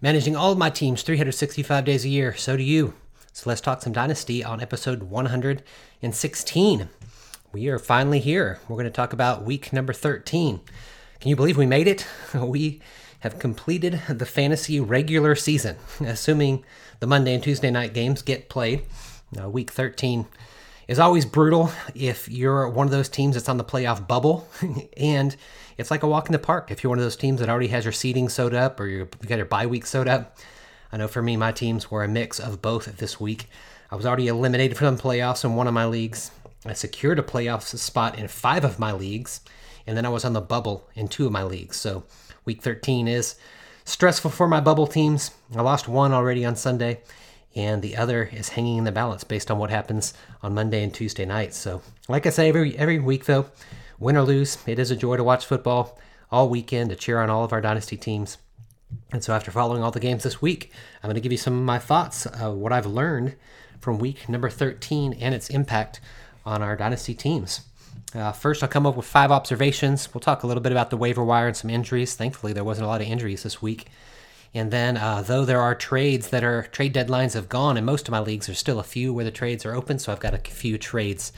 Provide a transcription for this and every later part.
managing all of my teams 365 days a year. So do you. So let's talk some Dynasty on episode 116. We are finally here. We're going to talk about week number 13. Can you believe we made it? We have completed the fantasy regular season, assuming the Monday and Tuesday night games get played. Uh, week 13 is always brutal if you're one of those teams that's on the playoff bubble and it's like a walk in the park. If you're one of those teams that already has your seating sewed up or you got your bye week sewed up, I know for me, my teams were a mix of both this week. I was already eliminated from the playoffs in one of my leagues. I secured a playoff spot in five of my leagues, and then I was on the bubble in two of my leagues. So week 13 is stressful for my bubble teams. I lost one already on Sunday, and the other is hanging in the balance based on what happens on Monday and Tuesday nights. So, like I say every every week though, win or lose, it is a joy to watch football all weekend to cheer on all of our dynasty teams. And so, after following all the games this week, I'm going to give you some of my thoughts, uh, what I've learned from week number 13 and its impact on our dynasty teams. Uh, first, I'll come up with five observations. We'll talk a little bit about the waiver wire and some injuries. Thankfully, there wasn't a lot of injuries this week. And then, uh, though there are trades that are trade deadlines have gone and most of my leagues, there's still a few where the trades are open. So I've got a few trades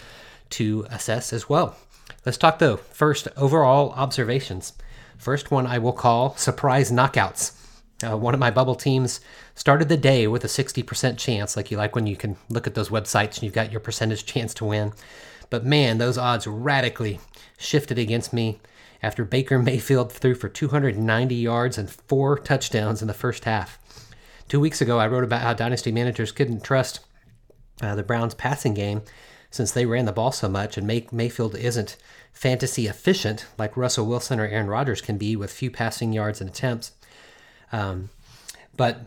to assess as well. Let's talk though. First, overall observations. First one I will call surprise knockouts. Uh, one of my bubble teams started the day with a 60% chance, like you like when you can look at those websites and you've got your percentage chance to win. But man, those odds radically shifted against me after Baker Mayfield threw for 290 yards and four touchdowns in the first half. Two weeks ago, I wrote about how dynasty managers couldn't trust uh, the Browns' passing game since they ran the ball so much, and May- Mayfield isn't fantasy efficient like Russell Wilson or Aaron Rodgers can be with few passing yards and attempts. Um, but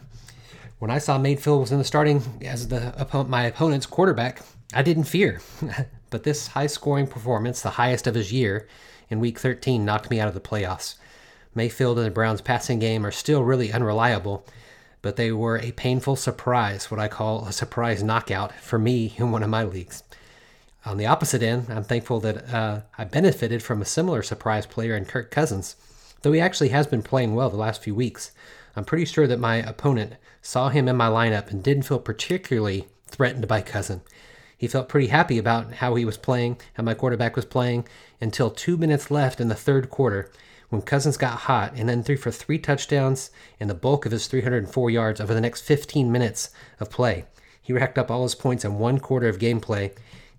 when I saw Mayfield was in the starting as the my opponent's quarterback, I didn't fear. but this high-scoring performance, the highest of his year in Week 13, knocked me out of the playoffs. Mayfield and the Browns' passing game are still really unreliable, but they were a painful surprise, what I call a surprise knockout for me in one of my leagues. On the opposite end, I'm thankful that uh, I benefited from a similar surprise player in Kirk Cousins. Though he actually has been playing well the last few weeks, I'm pretty sure that my opponent saw him in my lineup and didn't feel particularly threatened by Cousin. He felt pretty happy about how he was playing, how my quarterback was playing, until two minutes left in the third quarter when Cousins got hot and then threw for three touchdowns and the bulk of his 304 yards over the next 15 minutes of play. He racked up all his points in one quarter of gameplay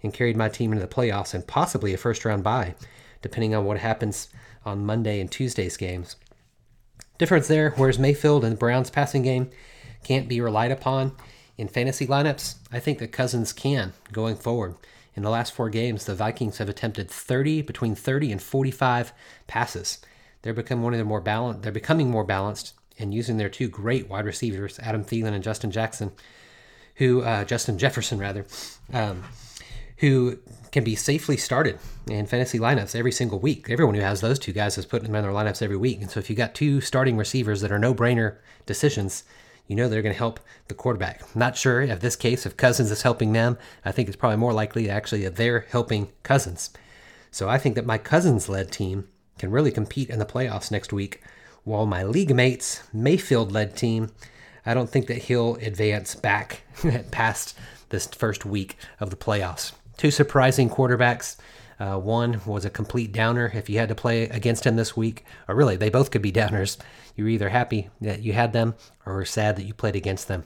and carried my team into the playoffs and possibly a first round bye, depending on what happens on Monday and Tuesday's games. Difference there, whereas Mayfield and the Browns passing game can't be relied upon in fantasy lineups, I think that Cousins can going forward. In the last four games, the Vikings have attempted 30 between 30 and 45 passes. They're become one of the more balanced. They're becoming more balanced and using their two great wide receivers, Adam Thielen and Justin Jackson, who uh, Justin Jefferson rather, um, who can be safely started in fantasy lineups every single week. Everyone who has those two guys is putting them in their lineups every week. And so if you got two starting receivers that are no brainer decisions, you know they're going to help the quarterback. not sure if this case, if Cousins is helping them, I think it's probably more likely actually that they're helping Cousins. So I think that my Cousins led team can really compete in the playoffs next week, while my league mates, Mayfield led team, I don't think that he'll advance back past this first week of the playoffs. Two surprising quarterbacks. Uh, one was a complete downer if you had to play against him this week, or really, they both could be downers. You're either happy that you had them or sad that you played against them.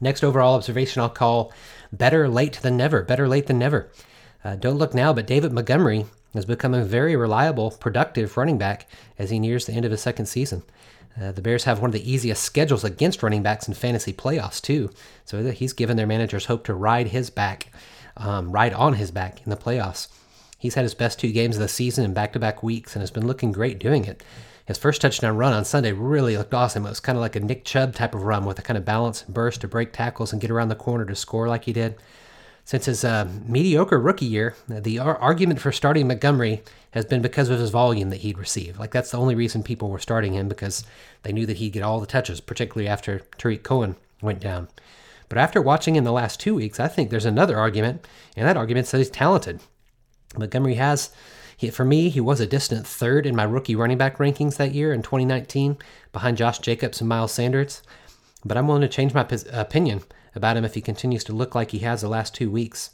Next overall observation I'll call better late than never. Better late than never. Uh, don't look now, but David Montgomery has become a very reliable, productive running back as he nears the end of his second season. Uh, the Bears have one of the easiest schedules against running backs in fantasy playoffs, too. So he's given their managers hope to ride his back um, right on his back in the playoffs. He's had his best two games of the season in back to back weeks and has been looking great doing it. His first touchdown run on Sunday really looked awesome. It was kind of like a Nick Chubb type of run with a kind of balance and burst to break tackles and get around the corner to score like he did. Since his uh, mediocre rookie year, the ar- argument for starting Montgomery has been because of his volume that he'd receive. Like that's the only reason people were starting him because they knew that he'd get all the touches, particularly after Tarik Cohen went down. But after watching him the last two weeks, I think there's another argument, and that argument says he's talented. Montgomery has, he, for me, he was a distant third in my rookie running back rankings that year in 2019, behind Josh Jacobs and Miles Sanders. But I'm willing to change my p- opinion about him if he continues to look like he has the last two weeks.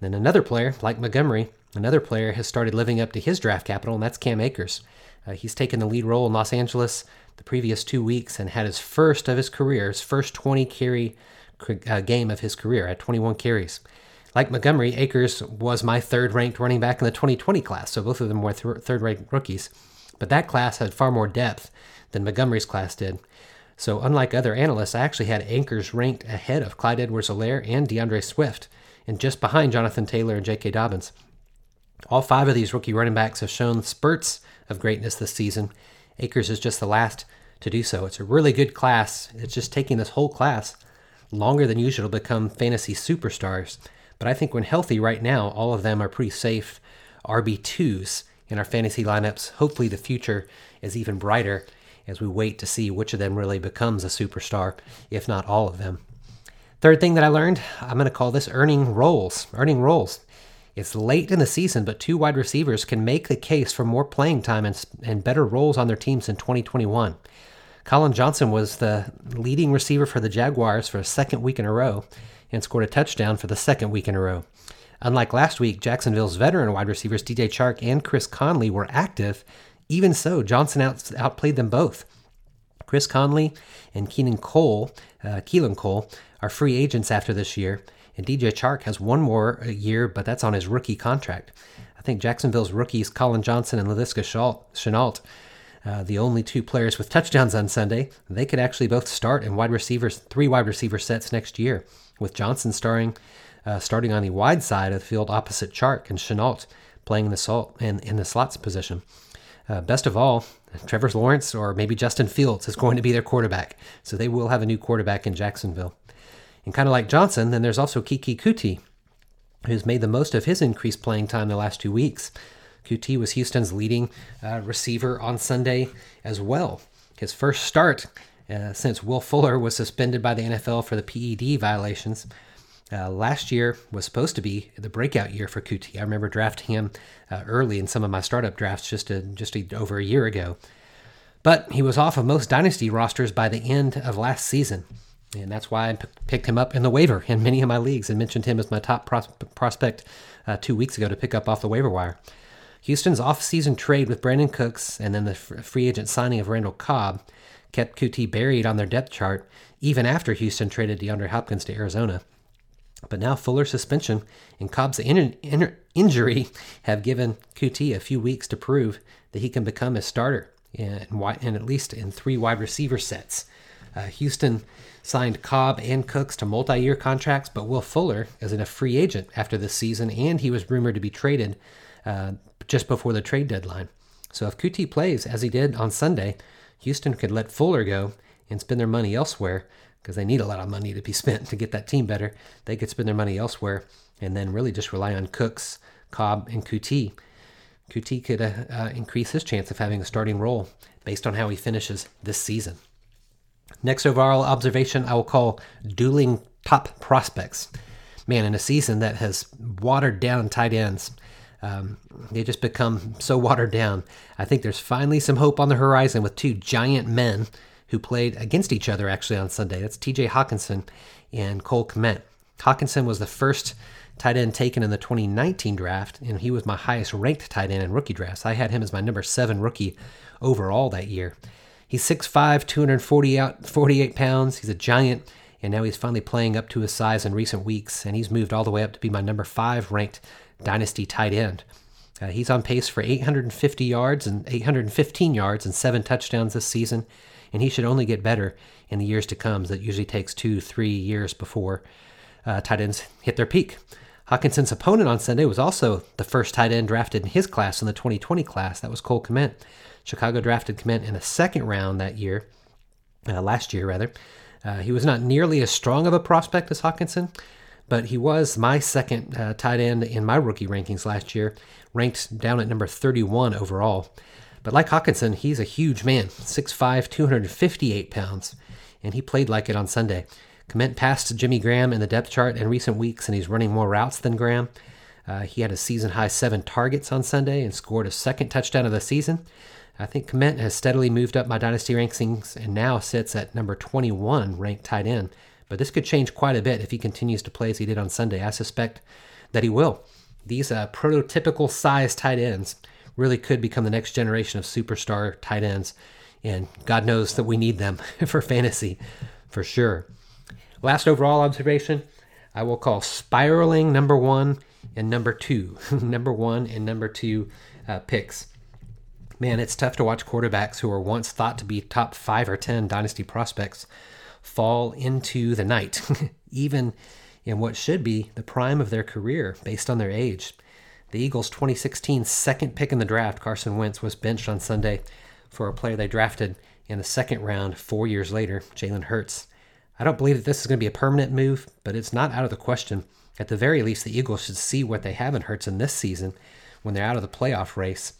Then another player, like Montgomery, another player has started living up to his draft capital, and that's Cam Akers. Uh, he's taken the lead role in Los Angeles the previous two weeks and had his first of his career, his first 20 carry uh, game of his career at 21 carries. Like Montgomery, Akers was my third ranked running back in the 2020 class, so both of them were th- third ranked rookies. But that class had far more depth than Montgomery's class did. So, unlike other analysts, I actually had Akers ranked ahead of Clyde Edwards Helaire and D'Andre Swift, and just behind Jonathan Taylor and J.K. Dobbins. All five of these rookie running backs have shown spurts of greatness this season. Akers is just the last to do so. It's a really good class. It's just taking this whole class longer than usual to become fantasy superstars. But I think when healthy right now, all of them are pretty safe RB2s in our fantasy lineups. Hopefully, the future is even brighter as we wait to see which of them really becomes a superstar, if not all of them. Third thing that I learned, I'm going to call this earning roles. Earning roles. It's late in the season, but two wide receivers can make the case for more playing time and, and better roles on their teams in 2021. Collin Johnson was the leading receiver for the Jaguars for a second week in a row and scored a touchdown for the second week in a row. Unlike last week, Jacksonville's veteran wide receivers DJ Chark and Chris Conley were active even so, Johnson out, outplayed them both. Chris Conley and Keenan Cole, uh, Keelan Cole, are free agents after this year, and DJ Chark has one more year, but that's on his rookie contract. I think Jacksonville's rookies, Collin Johnson and Laviska Shenault, uh, the only two players with touchdowns on Sunday, they could actually both start in wide receivers, three wide receiver sets next year, with Johnson starring, uh, starting on the wide side of the field opposite Chark and Shenault playing in the, salt, in, in the slots position. Uh, best of all, Trevor Lawrence or maybe Justin Fields is going to be their quarterback. So they will have a new quarterback in Jacksonville. And kind of like Johnson, then there's also Keke Coutee, who's made the most of his increased playing time the last two weeks. Coutee was Houston's leading uh, receiver on Sunday as well. His first start uh, since Will Fuller was suspended by the NFL for the PED violations uh, last year was supposed to be the breakout year for Coutee. I remember drafting him uh, early in some of my startup drafts just a, just a, over a year ago. But he was off of most dynasty rosters by the end of last season. And that's why I p- picked him up in the waiver in many of my leagues and mentioned him as my top pros- prospect uh, two weeks ago to pick up off the waiver wire. Houston's off-season trade with Brandin Cooks and then the free agent signing of Randall Cobb kept Coutee buried on their depth chart even after Houston traded DeAndre Hopkins to Arizona. But now Fuller's suspension and Cobb's in- in- injury have given Coutee a few weeks to prove that he can become a starter in, in at least in three wide receiver sets. Uh, Houston signed Cobb and Cooks to multi-year contracts, but Will Fuller is in a free agent after this season, and he was rumored to be traded uh, just before the trade deadline. So if Coutee plays as he did on Sunday, Houston could let Fuller go and spend their money elsewhere because they need a lot of money to be spent to get that team better. They could spend their money elsewhere and then really just rely on Cooks, Cobb, and Coutee. Coutee could uh, uh, increase his chance of having a starting role based on how he finishes this season. Next overall observation I will call dueling top prospects. Man, in a season that has watered down tight ends, um, they just become so watered down. I think there's finally some hope on the horizon with two giant men who played against each other actually on Sunday. That's TJ Hockenson and Cole Kmet. Hockenson was the first tight end taken in the 2019 draft, and he was my highest ranked tight end in rookie drafts. I had him as my number seven rookie overall that year. He's 6'5, 248 pounds. He's a giant, and now he's finally playing up to his size in recent weeks, and he's moved all the way up to be my number five ranked dynasty tight end. Uh, he's on pace for 850 yards and 815 yards and seven touchdowns this season and he should only get better in the years to come. That usually takes two, three years before uh, tight ends hit their peak. Hockenson's opponent on Sunday was also the first tight end drafted in his class in the 2020 class. That was Cole Kmet. Chicago drafted Kmet in the second round that year, uh, last year rather. Uh, he was not nearly as strong of a prospect as Hockenson, but he was my second uh, tight end in my rookie rankings last year, ranked down at number 31 overall. But like Hockenson, he's a huge man 6'5, 258 pounds, and he played like it on Sunday. Kmet passed Jimmy Graham in the depth chart in recent weeks, and he's running more routes than Graham. Uh, he had a season high seven targets on Sunday and scored a second touchdown of the season. I think Kmet has steadily moved up my dynasty rankings and now sits at number 21 ranked tight end. But this could change quite a bit if he continues to play as he did on Sunday. I suspect that he will. These uh, prototypical size tight ends really could become the next generation of superstar tight ends. And God knows that we need them for fantasy for sure. Last overall observation I will call spiraling number one and number two. number one and number two uh, picks. Man, it's tough to watch quarterbacks who were once thought to be top five or 10 dynasty prospects fall into the night, even in what should be the prime of their career based on their age. The Eagles' 2016 second pick in the draft, Carson Wentz, was benched on Sunday for a player they drafted in the second round four years later, Jalen Hurts. I don't believe that this is going to be a permanent move, but it's not out of the question. At the very least, the Eagles should see what they have in Hurts in this season when they're out of the playoff race.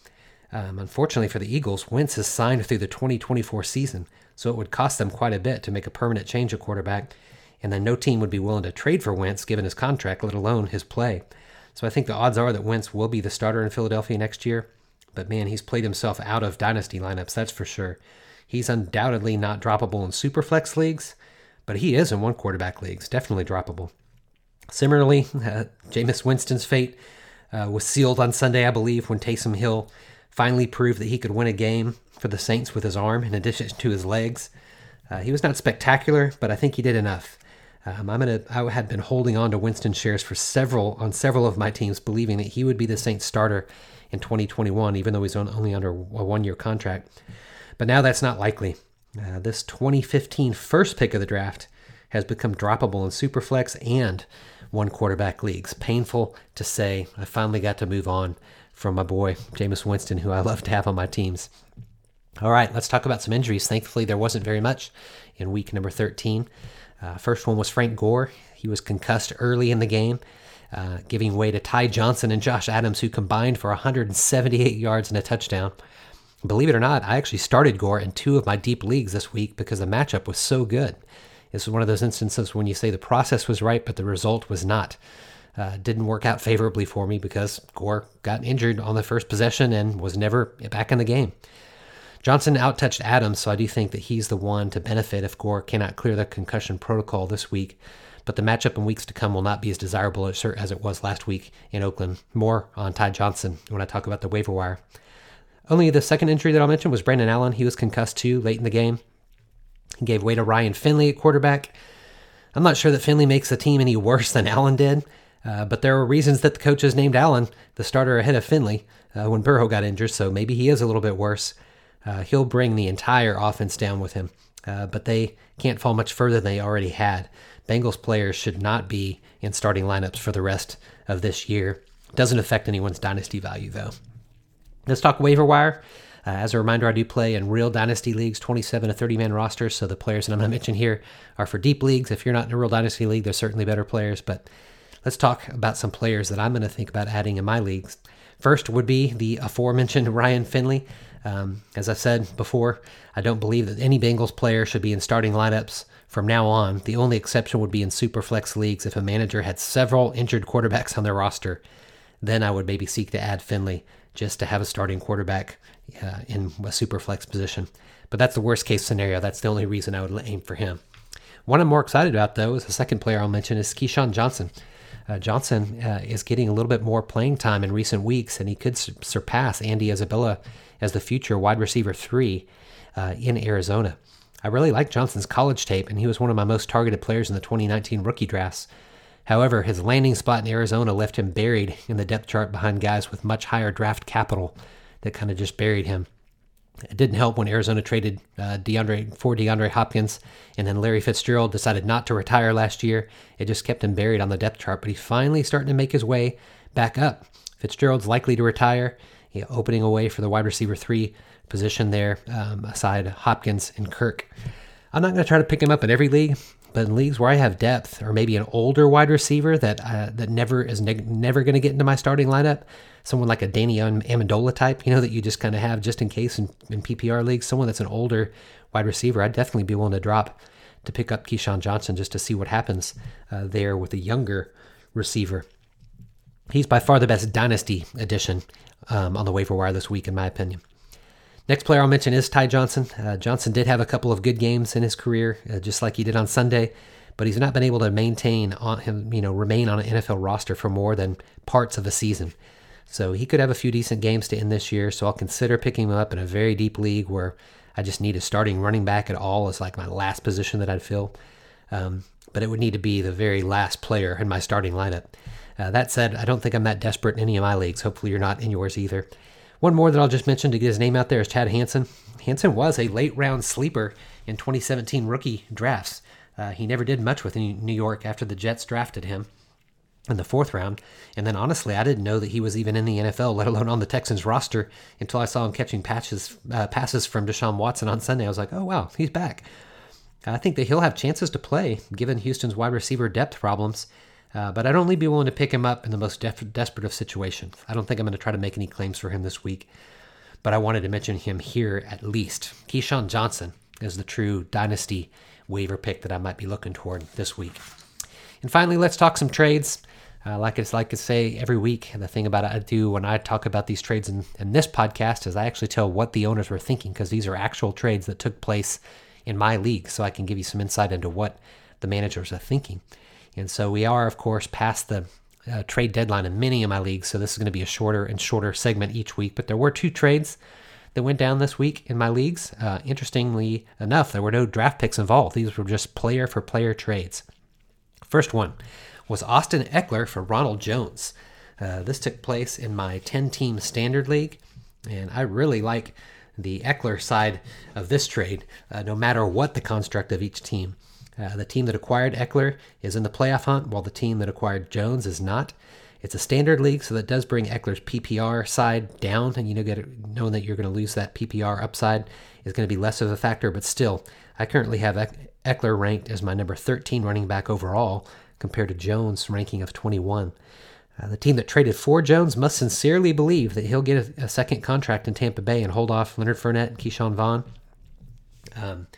Um, unfortunately for the Eagles, Wentz is signed through the 2024 season, so it would cost them quite a bit to make a permanent change at quarterback, and then no team would be willing to trade for Wentz given his contract, let alone his play. So I think the odds are that Wentz will be the starter in Philadelphia next year, but man, he's played himself out of dynasty lineups, that's for sure. He's undoubtedly not droppable in superflex leagues, but he is in one quarterback leagues, definitely droppable. Similarly, uh, Jameis Winston's fate uh, was sealed on Sunday, I believe, when Taysom Hill finally proved that he could win a game for the Saints with his arm in addition to his legs. Uh, he was not spectacular, but I think he did enough. Um, I'm gonna. I had been holding on to Winston shares for several on several of my teams, believing that he would be the Saints starter in 2021, even though he's on, only under a one-year contract. But now that's not likely. Uh, this 2015 first pick of the draft has become droppable in Superflex and one quarterback leagues. Painful to say. I finally got to move on from my boy, Jameis Winston, who I love to have on my teams. All right, let's talk about some injuries. Thankfully, there wasn't very much in week number 13. Uh, first one was Frank Gore. He was concussed early in the game, uh, giving way to Ty Johnson and Josh Adams, who combined for 178 yards and a touchdown. Believe it or not, I actually started Gore in two of my deep leagues this week because the matchup was so good. This was one of those instances when you say the process was right, but the result was not. Uh, didn't work out favorably for me because Gore got injured on the first possession and was never back in the game. Johnson outtouched Adams, so I do think that he's the one to benefit if Gore cannot clear the concussion protocol this week. But the matchup in weeks to come will not be as desirable as it was last week in Oakland. More on Ty Johnson when I talk about the waiver wire. Only the second injury that I'll mention was Brandon Allen. He was concussed too late in the game. He gave way to Ryan Finley at quarterback. I'm not sure that Finley makes the team any worse than Allen did, uh, but there were reasons that the coaches named Allen the starter ahead of Finley uh, when Burrow got injured, so maybe he is a little bit worse. Uh, he'll bring the entire offense down with him, uh, but they can't fall much further than they already had. Bengals players should not be in starting lineups for the rest of this year. Doesn't affect anyone's dynasty value, though. Let's talk waiver wire. Uh, as a reminder, I do play in real dynasty leagues, 27 to 30 man rosters. So the players that I'm going to mention here are for deep leagues. If you're not in a real dynasty league, there's certainly better players. But let's talk about some players that I'm going to think about adding in my leagues. First would be the aforementioned Ryan Finley. Um, as I've said before, I don't believe that any Bengals player should be in starting lineups from now on. The only exception would be in super flex leagues if a manager had several injured quarterbacks on their roster. Then I would maybe seek to add Finley just to have a starting quarterback uh, in a super flex position. But that's the worst case scenario. That's the only reason I would aim for him. One I'm more excited about, though, is the second player I'll mention is KeeSean Johnson. Uh, Johnson uh, is getting a little bit more playing time in recent weeks, and he could su- surpass Andy Isabella as the future wide receiver three uh, in Arizona. I really like Johnson's college tape, and he was one of my most targeted players in the 2019 rookie drafts. However, his landing spot in Arizona left him buried in the depth chart behind guys with much higher draft capital that kind of just buried him. It didn't help when Arizona traded uh, DeAndre for DeAndre Hopkins, and then Larry Fitzgerald decided not to retire last year. It just kept him buried on the depth chart, but he's finally starting to make his way back up. Fitzgerald's likely to retire, you know, opening away for the wide receiver three position there, um, aside Hopkins and Kirk. I'm not going to try to pick him up in every league, but in leagues where I have depth, or maybe an older wide receiver that uh, that never is ne- never going to get into my starting lineup, someone like a Danny Amendola type, you know, that you just kind of have just in case in, in PPR leagues, someone that's an older wide receiver, I'd definitely be willing to drop to pick up KeeSean Johnson just to see what happens uh, there with a younger receiver. He's by far the best dynasty addition um, on the waiver wire this week, in my opinion. Next player I'll mention is Ty Johnson. Uh, Johnson did have a couple of good games in his career, uh, just like he did on Sunday, but he's not been able to maintain on him, you know, remain on an NFL roster for more than parts of a season. So he could have a few decent games to end this year. So I'll consider picking him up in a very deep league where I just need a starting running back at all as like my last position that I'd fill. Um, but it would need to be the very last player in my starting lineup. Uh, that said, I don't think I'm that desperate in any of my leagues. Hopefully, you're not in yours either. One more that I'll just mention to get his name out there is Chad Hansen. Hansen was a late round sleeper in 2017 rookie drafts. Uh, he never did much with New York after the Jets drafted him in the fourth round. And then honestly, I didn't know that he was even in the NFL, let alone on the Texans roster, until I saw him catching patches, uh, passes from Deshaun Watson on Sunday. I was like, oh, wow, he's back. I think that he'll have chances to play given Houston's wide receiver depth problems. Uh, but I'd only be willing to pick him up in the most def- desperate of situations. I don't think I'm going to try to make any claims for him this week, but I wanted to mention him here at least. KeeSean Johnson is the true dynasty waiver pick that I might be looking toward this week. And finally, let's talk some trades. Uh, like it's like I say every week, the thing about it I do when I talk about these trades in, in this podcast is I actually tell what the owners were thinking because these are actual trades that took place in my league, so I can give you some insight into what the managers are thinking. And so we are, of course, past the uh, trade deadline in many of my leagues. So this is going to be a shorter and shorter segment each week. But there were two trades that went down this week in my leagues. Uh, interestingly enough, there were no draft picks involved. These were just player for player trades. First one was Austin Ekeler for Ronald Jones. Uh, this took place in my 10 team standard league. And I really like the Ekeler side of this trade, uh, no matter what the construct of each team. Uh, the team that acquired Ekeler is in the playoff hunt, while the team that acquired Jones is not. It's a standard league, so that does bring Ekeler's PPR side down, and you know, get it, knowing that you're going to lose that PPR upside is going to be less of a factor. But still, I currently have Ekeler ranked as my number 13 running back overall, compared to Jones' ranking of 21. Uh, the team that traded for Jones must sincerely believe that he'll get a, a, second contract in Tampa Bay and hold off Leonard Fournette and Ke'Shawn Vaughn. Um,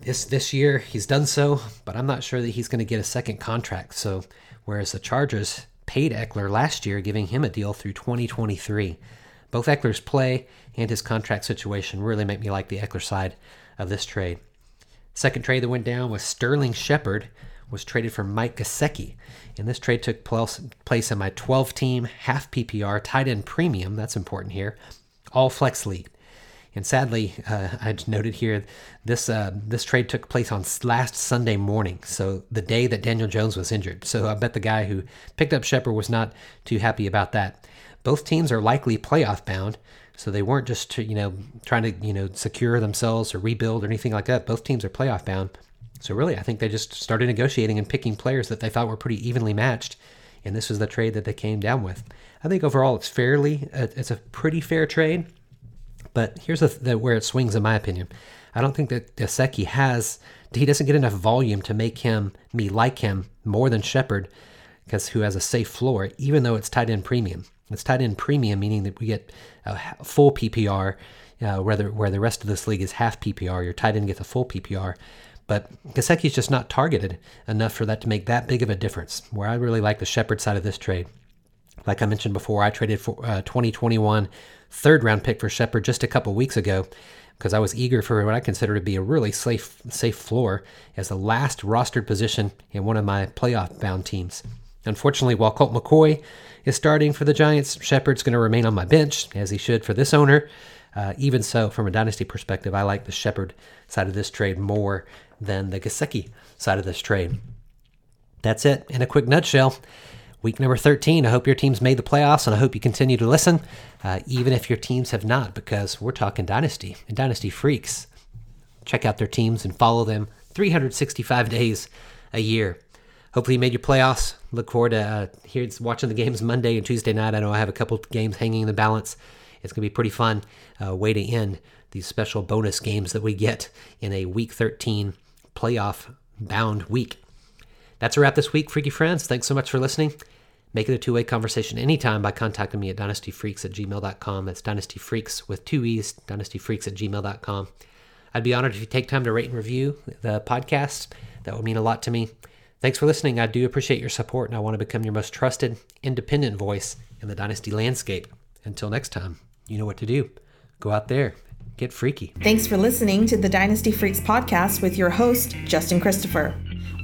this this year he's done so, but I'm not sure that he's going to get a second contract. So whereas the Chargers paid Ekeler last year, giving him a deal through 2023, both Ekeler's play and his contract situation really make me like the Ekeler side of this trade. Second trade that went down was Sterling Shepard was traded for Mike Gesicki. And this trade took place in my 12 team half PPR tight end premium. That's important here. All flex league. And sadly, uh, I noted here this uh, this trade took place on last Sunday morning, so the day that Daniel Jones was injured. So I bet the guy who picked up Shepard was not too happy about that. Both teams are likely playoff bound, so they weren't just you know trying to you know secure themselves or rebuild or anything like that. Both teams are playoff bound. So really, I think they just started negotiating and picking players that they thought were pretty evenly matched, and this was the trade that they came down with. I think overall it's fairly uh, it's a pretty fair trade. But here's the, where it swings, in my opinion. I don't think that Gesicki has he doesn't get enough volume to make him me like him more than Shepard, because who has a safe floor, even though it's tight end premium. It's tight end premium, meaning that we get a full PPR, uh, where, the, where the rest of this league is half PPR. Your tight end gets a full PPR. But Gesicki's just not targeted enough for that to make that big of a difference. Where I really like the Shepard side of this trade. Like I mentioned before, I traded for uh, 2021 third round pick for Shepard just a couple weeks ago because I was eager for what I consider to be a really safe safe floor as the last rostered position in one of my playoff bound teams. Unfortunately, while Colt McCoy is starting for the Giants, Shepard's going to remain on my bench as he should for this owner. Uh, even so, from a dynasty perspective, I like the Shepard side of this trade more than the Gesicki side of this trade. That's it in a quick nutshell. Week number 13. I hope your team's made the playoffs and I hope you continue to listen, uh, even if your teams have not, because we're talking Dynasty and Dynasty Freaks. Check out their teams and follow them 365 days a year. Hopefully, you made your playoffs. Look forward to uh, here watching the games Monday and Tuesday night. I know I have a couple games hanging in the balance. It's going to be pretty fun uh, way to end these special bonus games that we get in a Week 13 playoff bound week. That's a wrap this week, freaky friends. Thanks so much for listening. Make it a two way conversation anytime by contacting me at dynastyfreaks at gmail.com. That's dynastyfreaks with two E's, dynastyfreaks at gmail.com. I'd be honored if you take time to rate and review the podcast. That would mean a lot to me. Thanks for listening. I do appreciate your support, and I want to become your most trusted, independent voice in the Dynasty landscape. Until next time, you know what to do. Go out there, get freaky. Thanks for listening to the Dynasty Freaks podcast with your host, Justin Christopher.